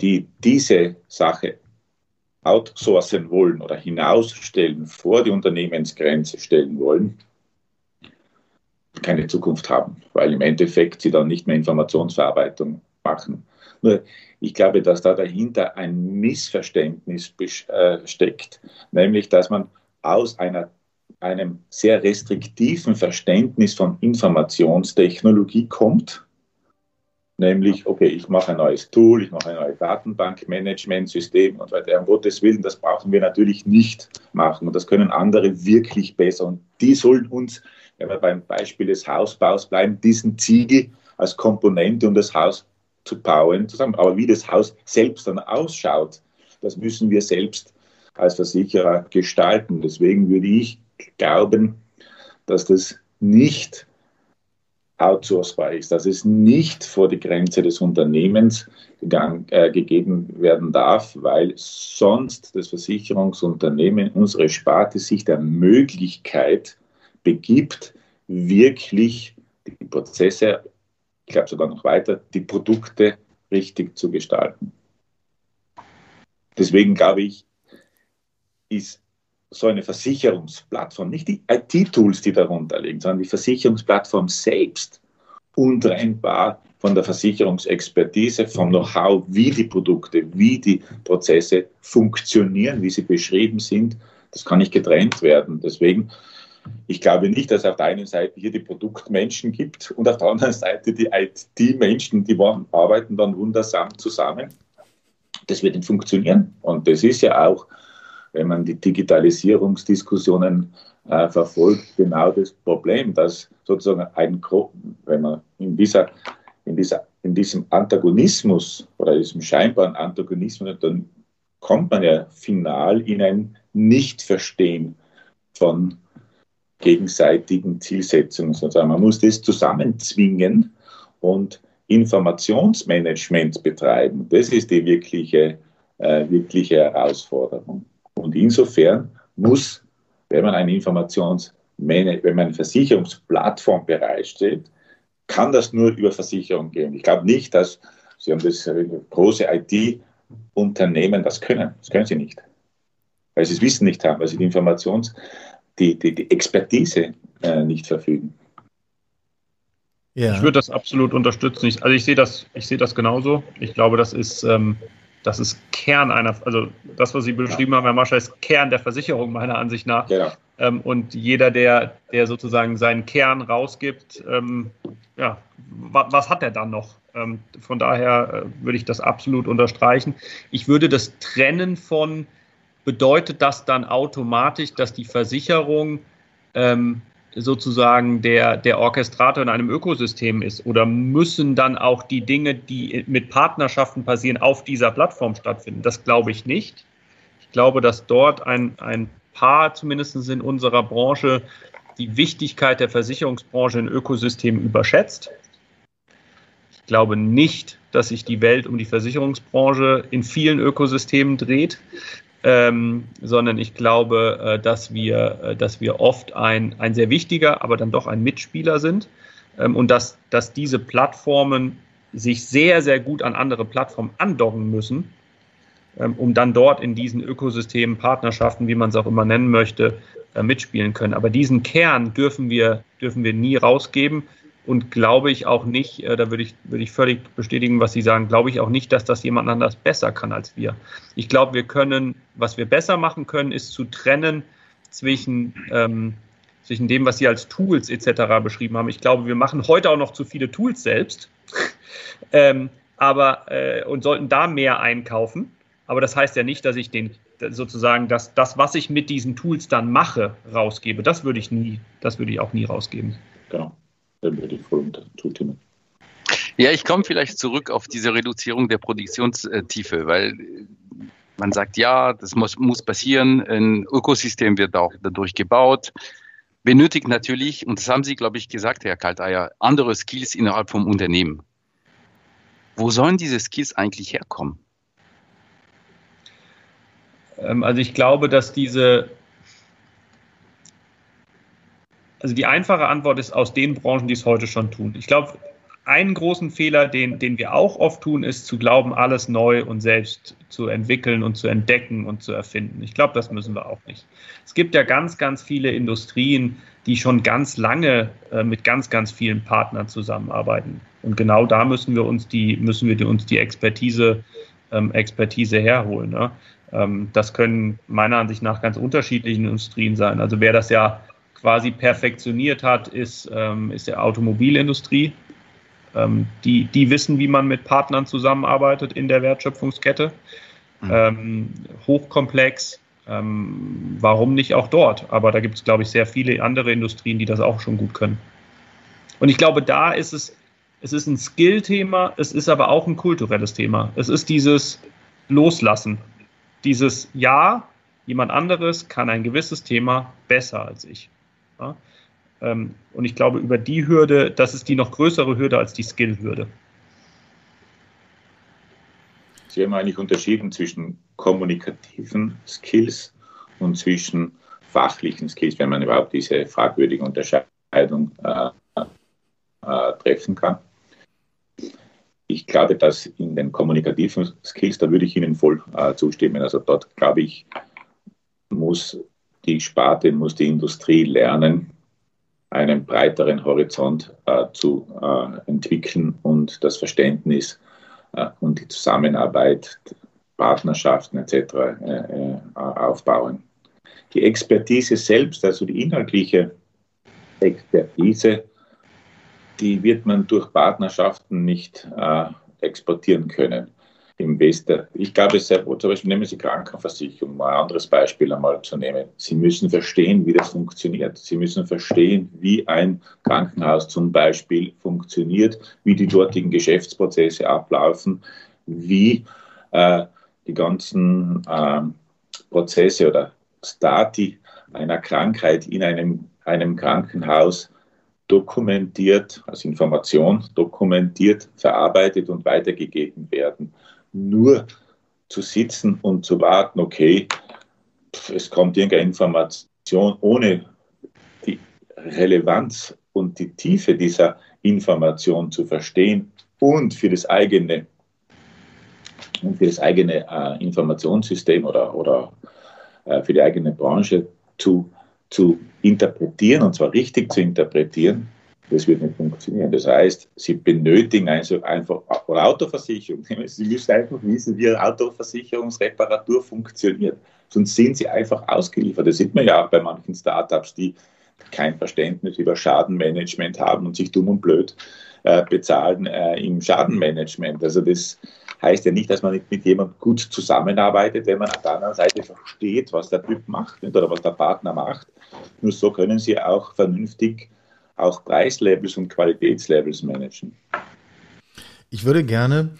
die diese Sache outsourcen wollen oder hinausstellen, vor die Unternehmensgrenze stellen wollen, keine Zukunft haben, weil im Endeffekt sie dann nicht mehr Informationsverarbeitung machen. Nur ich glaube, dass da dahinter ein Missverständnis äh, steckt, nämlich dass man aus einer, einem sehr restriktiven Verständnis von Informationstechnologie kommt, nämlich, okay, ich mache ein neues Tool, ich mache ein neues Datenbankmanagementsystem und weiter. Um Gottes Willen, das brauchen wir natürlich nicht machen und das können andere wirklich besser und die sollen uns wenn wir beim Beispiel des Hausbaus bleiben, diesen Ziegel als Komponente, um das Haus zu bauen, zusammen. Aber wie das Haus selbst dann ausschaut, das müssen wir selbst als Versicherer gestalten. Deswegen würde ich glauben, dass das nicht outsourcebar ist, dass es nicht vor die Grenze des Unternehmens gegangen, äh, gegeben werden darf, weil sonst das Versicherungsunternehmen, unsere Sparte, sich der Möglichkeit begibt, wirklich die Prozesse, ich glaube sogar noch weiter, die Produkte richtig zu gestalten. Deswegen glaube ich, ist so eine Versicherungsplattform, nicht die IT-Tools, die darunter liegen, sondern die Versicherungsplattform selbst untrennbar von der Versicherungsexpertise, vom Know-how, wie die Produkte, wie die Prozesse funktionieren, wie sie beschrieben sind. Das kann nicht getrennt werden. Deswegen ich glaube nicht, dass es auf der einen Seite hier die Produktmenschen gibt und auf der anderen Seite die IT-Menschen, die arbeiten dann wundersam zusammen. Das wird nicht funktionieren. Und das ist ja auch, wenn man die Digitalisierungsdiskussionen äh, verfolgt, genau das Problem, dass sozusagen ein, wenn man in dieser, in dieser, in diesem Antagonismus oder diesem scheinbaren Antagonismus, dann kommt man ja final in ein Nichtverstehen von gegenseitigen Zielsetzungen. Sozusagen. Man muss das zusammenzwingen und Informationsmanagement betreiben. Das ist die wirkliche, äh, wirkliche Herausforderung. Und insofern muss, wenn man eine Informations wenn man eine Versicherungsplattform bereitstellt, kann das nur über Versicherung gehen. Ich glaube nicht, dass Sie haben das große IT-Unternehmen das können. Das können sie nicht. Weil sie das Wissen nicht haben, weil sie die Informations-, die, die, die Expertise äh, nicht verfügen. Ja. Ich würde das absolut unterstützen. Ich, also ich sehe das, ich sehe das genauso. Ich glaube, das ist, ähm, das ist Kern einer, also das, was Sie beschrieben ja. haben, Herr Mascher, ist Kern der Versicherung meiner Ansicht nach. Genau. Ähm, und jeder, der, der sozusagen seinen Kern rausgibt, ähm, ja, wa was hat er dann noch? Ähm, von daher äh, würde ich das absolut unterstreichen. Ich würde das trennen von, bedeutet das dann automatisch, dass die Versicherung ähm, sozusagen der, der Orchestrator in einem Ökosystem ist? Oder müssen dann auch die Dinge, die mit Partnerschaften passieren, auf dieser Plattform stattfinden? Das glaube ich nicht. Ich glaube, dass dort ein, ein paar, zumindest in unserer Branche, die Wichtigkeit der Versicherungsbranche in Ökosystemen überschätzt. Ich glaube nicht, dass sich die Welt um die Versicherungsbranche in vielen Ökosystemen dreht ähm, sondern ich glaube, äh, dass, wir, äh, dass wir oft ein, ein sehr wichtiger, aber dann doch ein Mitspieler sind ähm, und dass, dass diese Plattformen sich sehr, sehr gut an andere Plattformen andocken müssen, ähm, um dann dort in diesen Ökosystemen, Partnerschaften, wie man es auch immer nennen möchte, äh, mitspielen können. Aber diesen Kern dürfen wir, dürfen wir nie rausgeben und glaube ich auch nicht, äh, da würde ich, würde ich völlig bestätigen, was Sie sagen, glaube ich auch nicht, dass das jemand anders besser kann als wir. Ich glaube, wir können, was wir besser machen können, ist zu trennen zwischen, ähm, zwischen dem, was Sie als Tools etc. beschrieben haben. Ich glaube, wir machen heute auch noch zu viele Tools selbst, [LAUGHS] ähm, aber äh, und sollten da mehr einkaufen. Aber das heißt ja nicht, dass ich den sozusagen dass das, was ich mit diesen Tools dann mache, rausgebe. Das würde ich nie, das würde ich auch nie rausgeben. Genau würde ich voll zustimmen. Ja, ich komme vielleicht zurück auf diese Reduzierung der Produktionstiefe, weil man sagt, ja, das muss, muss passieren, ein Ökosystem wird auch dadurch gebaut, benötigt natürlich, und das haben Sie, glaube ich, gesagt, Herr Kalteier, andere Skills innerhalb vom Unternehmen. Wo sollen diese Skills eigentlich herkommen? Ähm, also ich glaube, dass diese also die einfache Antwort ist aus den Branchen, die es heute schon tun. Ich glaube, einen großen Fehler, den, den wir auch oft tun, ist zu glauben, alles neu und selbst zu entwickeln und zu entdecken und zu erfinden. Ich glaube, das müssen wir auch nicht. Es gibt ja ganz, ganz viele Industrien, die schon ganz lange äh, mit ganz, ganz vielen Partnern zusammenarbeiten. Und genau da müssen wir uns die, müssen wir uns die Expertise, ähm, Expertise herholen. Ne? Ähm, das können meiner Ansicht nach ganz unterschiedliche Industrien sein. Also wer das ja quasi perfektioniert hat, ist, ähm, ist der Automobilindustrie. Ähm, die, die wissen, wie man mit Partnern zusammenarbeitet in der Wertschöpfungskette. Mhm. Ähm, hochkomplex. Ähm, warum nicht auch dort? Aber da gibt es, glaube ich, sehr viele andere Industrien, die das auch schon gut können. Und ich glaube, da ist es, es ist ein Skill-Thema, es ist aber auch ein kulturelles Thema. Es ist dieses Loslassen. Dieses Ja, jemand anderes kann ein gewisses Thema besser als ich. Ja? Ähm, und ich glaube, über die Hürde, das ist die noch größere Hürde als die Skill-Hürde. Sie haben eigentlich unterschieden zwischen kommunikativen Skills und zwischen fachlichen Skills, wenn man überhaupt diese fragwürdige Unterscheidung äh, äh, treffen kann. Ich glaube, dass in den kommunikativen Skills, da würde ich Ihnen voll äh, zustimmen. Also dort, glaube ich, muss die Sparte, muss die Industrie lernen, einen breiteren Horizont äh, zu äh, entwickeln und das Verständnis äh, und die Zusammenarbeit, Partnerschaften etc. Äh, äh, aufbauen. Die Expertise selbst, also die inhaltliche Expertise, die wird man durch Partnerschaften nicht äh, exportieren können. Im Westen. Ich glaube, es sehr, zum Beispiel nehmen Sie Krankenversicherung, um ein anderes Beispiel einmal zu nehmen. Sie müssen verstehen, wie das funktioniert. Sie müssen verstehen, wie ein Krankenhaus zum Beispiel funktioniert, wie die dortigen Geschäftsprozesse ablaufen, wie äh, die ganzen äh, Prozesse oder Stati einer Krankheit in einem, einem Krankenhaus dokumentiert, als Information dokumentiert, verarbeitet und weitergegeben werden. Nur zu sitzen und zu warten, okay, es kommt irgendeine Information, ohne die Relevanz und die Tiefe dieser Information zu verstehen und für das eigene, für das eigene äh, Informationssystem oder, oder äh, für die eigene Branche zu, zu interpretieren, und zwar richtig zu interpretieren, das wird nicht funktionieren. Das heißt, Sie benötigen also einfach oder Autoversicherung. [LAUGHS] Sie müssen einfach wissen, wie eine Autoversicherungsreparatur funktioniert. Sonst sind Sie einfach ausgeliefert. Das sieht man ja auch bei manchen Startups, die kein Verständnis über Schadenmanagement haben und sich dumm und blöd äh, bezahlen äh, im Schadenmanagement. Also das heißt ja nicht, dass man nicht mit jemandem gut zusammenarbeitet, wenn man auf der anderen Seite versteht, was der Typ macht oder was der Partner macht. Nur so können Sie auch vernünftig auch Preislevels und Qualitätslevels managen. Ich würde gerne,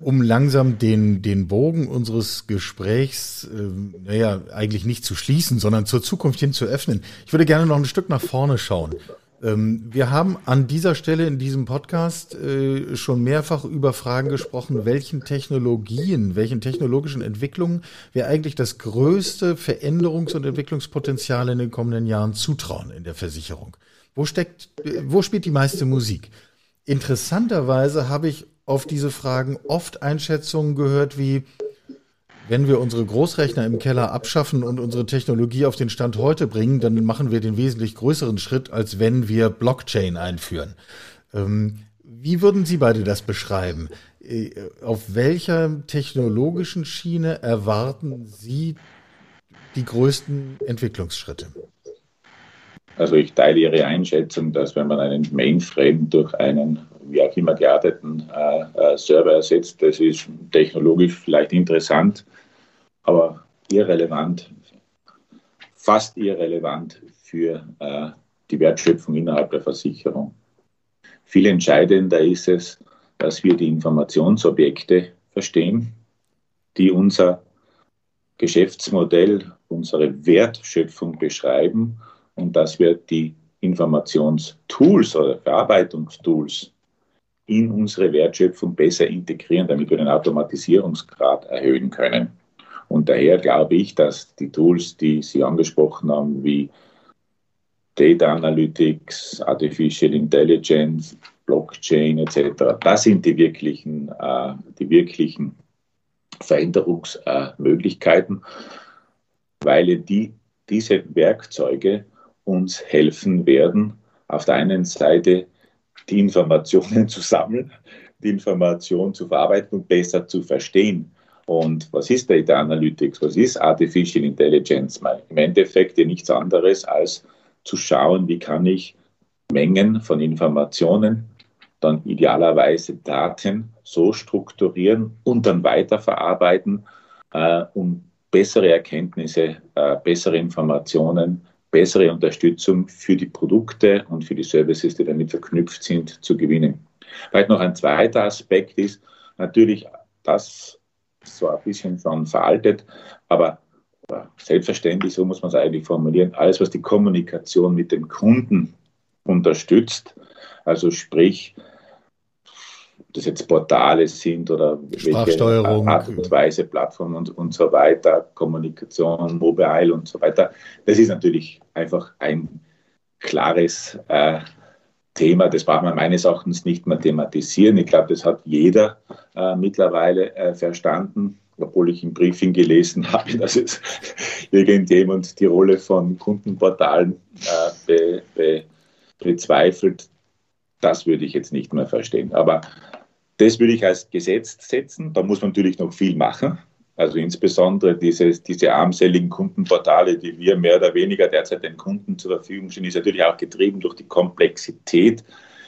um langsam den, den Bogen unseres Gesprächs, äh, naja, eigentlich nicht zu schließen, sondern zur Zukunft hin zu öffnen, ich würde gerne noch ein Stück nach vorne schauen. Ähm, wir haben an dieser Stelle in diesem Podcast äh, schon mehrfach über Fragen gesprochen, welchen Technologien, welchen technologischen Entwicklungen wir eigentlich das größte Veränderungs- und Entwicklungspotenzial in den kommenden Jahren zutrauen in der Versicherung. Wo steckt, wo spielt die meiste Musik? Interessanterweise habe ich auf diese Fragen oft Einschätzungen gehört wie, wenn wir unsere Großrechner im Keller abschaffen und unsere Technologie auf den Stand heute bringen, dann machen wir den wesentlich größeren Schritt, als wenn wir Blockchain einführen. Ähm, wie würden Sie beide das beschreiben? Äh, auf welcher technologischen Schiene erwarten Sie die größten Entwicklungsschritte? Also ich teile Ihre Einschätzung, dass wenn man einen Mainframe durch einen wie auch immer gearteten äh, äh, Server ersetzt, das ist technologisch vielleicht interessant, aber irrelevant, fast irrelevant für äh, die Wertschöpfung innerhalb der Versicherung. Viel entscheidender ist es, dass wir die Informationsobjekte verstehen, die unser Geschäftsmodell, unsere Wertschöpfung beschreiben und dass wir die Informationstools oder Verarbeitungstools in unsere Wertschöpfung besser integrieren, damit wir den Automatisierungsgrad erhöhen können. Und daher glaube ich, dass die Tools, die Sie angesprochen haben, wie Data Analytics, Artificial Intelligence, Blockchain etc., das sind die wirklichen, äh, die wirklichen Veränderungsmöglichkeiten, weil die, diese Werkzeuge uns helfen werden, auf der einen Seite die Informationen [LAUGHS] zu sammeln, die Informationen zu verarbeiten und besser zu verstehen. Und was ist Data Analytics? Was ist Artificial Intelligence? Im Endeffekt ja nichts anderes als zu schauen, wie kann ich Mengen von Informationen, dann idealerweise Daten so strukturieren und dann weiterverarbeiten, äh, um bessere Erkenntnisse, äh, bessere Informationen bessere Unterstützung für die Produkte und für die Services, die damit verknüpft sind, zu gewinnen. Vielleicht noch ein zweiter Aspekt ist natürlich, das so ein bisschen schon veraltet, aber selbstverständlich, so muss man es eigentlich formulieren, alles, was die Kommunikation mit dem Kunden unterstützt, also sprich, das jetzt Portale sind oder welche Art und Weise, Plattformen und, und so weiter, Kommunikation, Mobile und so weiter. Das ist natürlich einfach ein klares äh, Thema. Das braucht man meines Erachtens nicht mehr thematisieren. Ich glaube, das hat jeder äh, mittlerweile äh, verstanden, obwohl ich im Briefing gelesen [LAUGHS] habe, dass es [LAUGHS] irgendjemand die Rolle von Kundenportalen äh, be, be, bezweifelt. Das würde ich jetzt nicht mehr verstehen. Aber das würde ich als Gesetz setzen. Da muss man natürlich noch viel machen. Also insbesondere diese, diese armseligen Kundenportale, die wir mehr oder weniger derzeit den Kunden zur Verfügung stellen, ist natürlich auch getrieben durch die Komplexität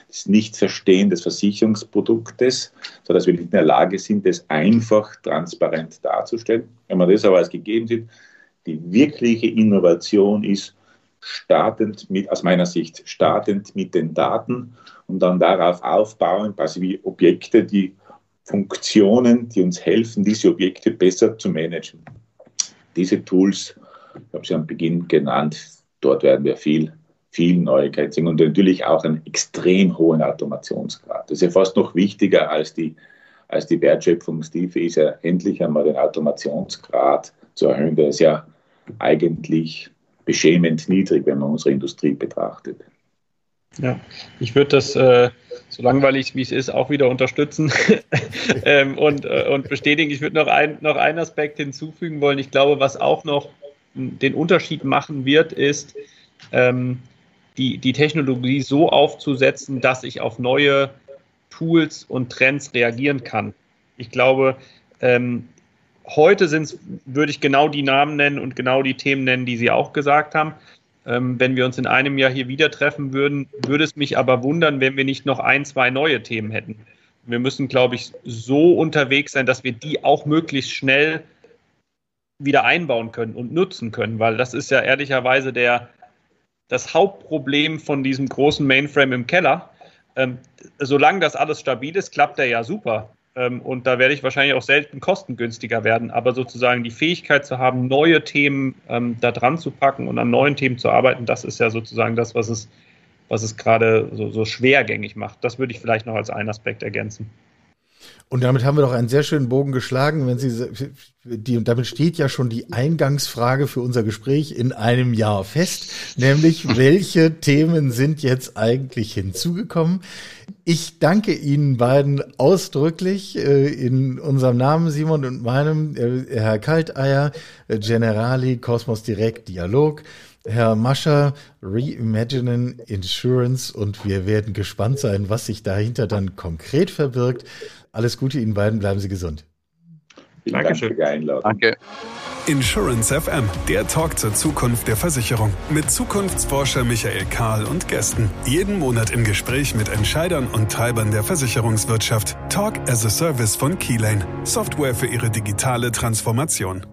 das Nicht-Verstehen des Versicherungsproduktes, sodass wir nicht in der Lage sind, das einfach transparent darzustellen. Wenn wir das aber als gegeben sieht, die wirkliche Innovation ist, startend mit, aus meiner Sicht, startend mit den Daten und dann darauf aufbauen, quasi wie Objekte, die Funktionen, die uns helfen, diese Objekte besser zu managen. Diese Tools, ich habe sie am Beginn genannt, dort werden wir viel, viel Neuigkeit sehen und natürlich auch einen extrem hohen Automationsgrad. Das ist ja fast noch wichtiger als die, als die Wertschöpfungstiefe, ist ja endlich einmal den Automationsgrad zu erhöhen. Der ist ja eigentlich beschämend niedrig, wenn man unsere Industrie betrachtet. Ja, ich würde das, äh, so langweilig wie es ist, auch wieder unterstützen [LAUGHS] ähm, und, äh, und bestätigen. Ich würde noch, ein, noch einen Aspekt hinzufügen wollen. Ich glaube, was auch noch den Unterschied machen wird, ist, ähm, die, die Technologie so aufzusetzen, dass ich auf neue Tools und Trends reagieren kann. Ich glaube, ähm, heute sind würde ich genau die Namen nennen und genau die Themen nennen, die Sie auch gesagt haben. Ähm, wenn wir uns in einem Jahr hier wieder treffen würden, würde es mich aber wundern, wenn wir nicht noch ein, zwei neue Themen hätten. Wir müssen, glaube ich, so unterwegs sein, dass wir die auch möglichst schnell wieder einbauen können und nutzen können, weil das ist ja ehrlicherweise der, das Hauptproblem von diesem großen Mainframe im Keller. Ähm, solange das alles stabil ist, klappt der ja super. Ähm, und da werde ich wahrscheinlich auch selten kostengünstiger werden. Aber sozusagen die Fähigkeit zu haben, neue Themen ähm, da dran zu packen und an neuen Themen zu arbeiten, das ist ja sozusagen das, was es, was es gerade so, so schwergängig macht. Das würde ich vielleicht noch als einen Aspekt ergänzen. Und damit haben wir doch einen sehr schönen Bogen geschlagen, wenn Sie die und damit steht ja schon die Eingangsfrage für unser Gespräch in einem Jahr fest, nämlich [LAUGHS] welche Themen sind jetzt eigentlich hinzugekommen? Ich danke Ihnen beiden ausdrücklich äh, in unserem Namen Simon und meinem äh, Herr Kalteier, äh, Generali Cosmos Direct Dialog. Herr Mascher, Reimaginen Insurance und wir werden gespannt sein, was sich dahinter dann konkret verbirgt. Alles Gute Ihnen beiden, bleiben Sie gesund. Vielen Dankeschön. Dank für Danke. Insurance FM, der Talk zur Zukunft der Versicherung. Mit Zukunftsforscher Michael Kahl und Gästen. Jeden Monat im Gespräch mit Entscheidern und Treibern der Versicherungswirtschaft. Talk as a Service von Keylane. Software für Ihre digitale Transformation.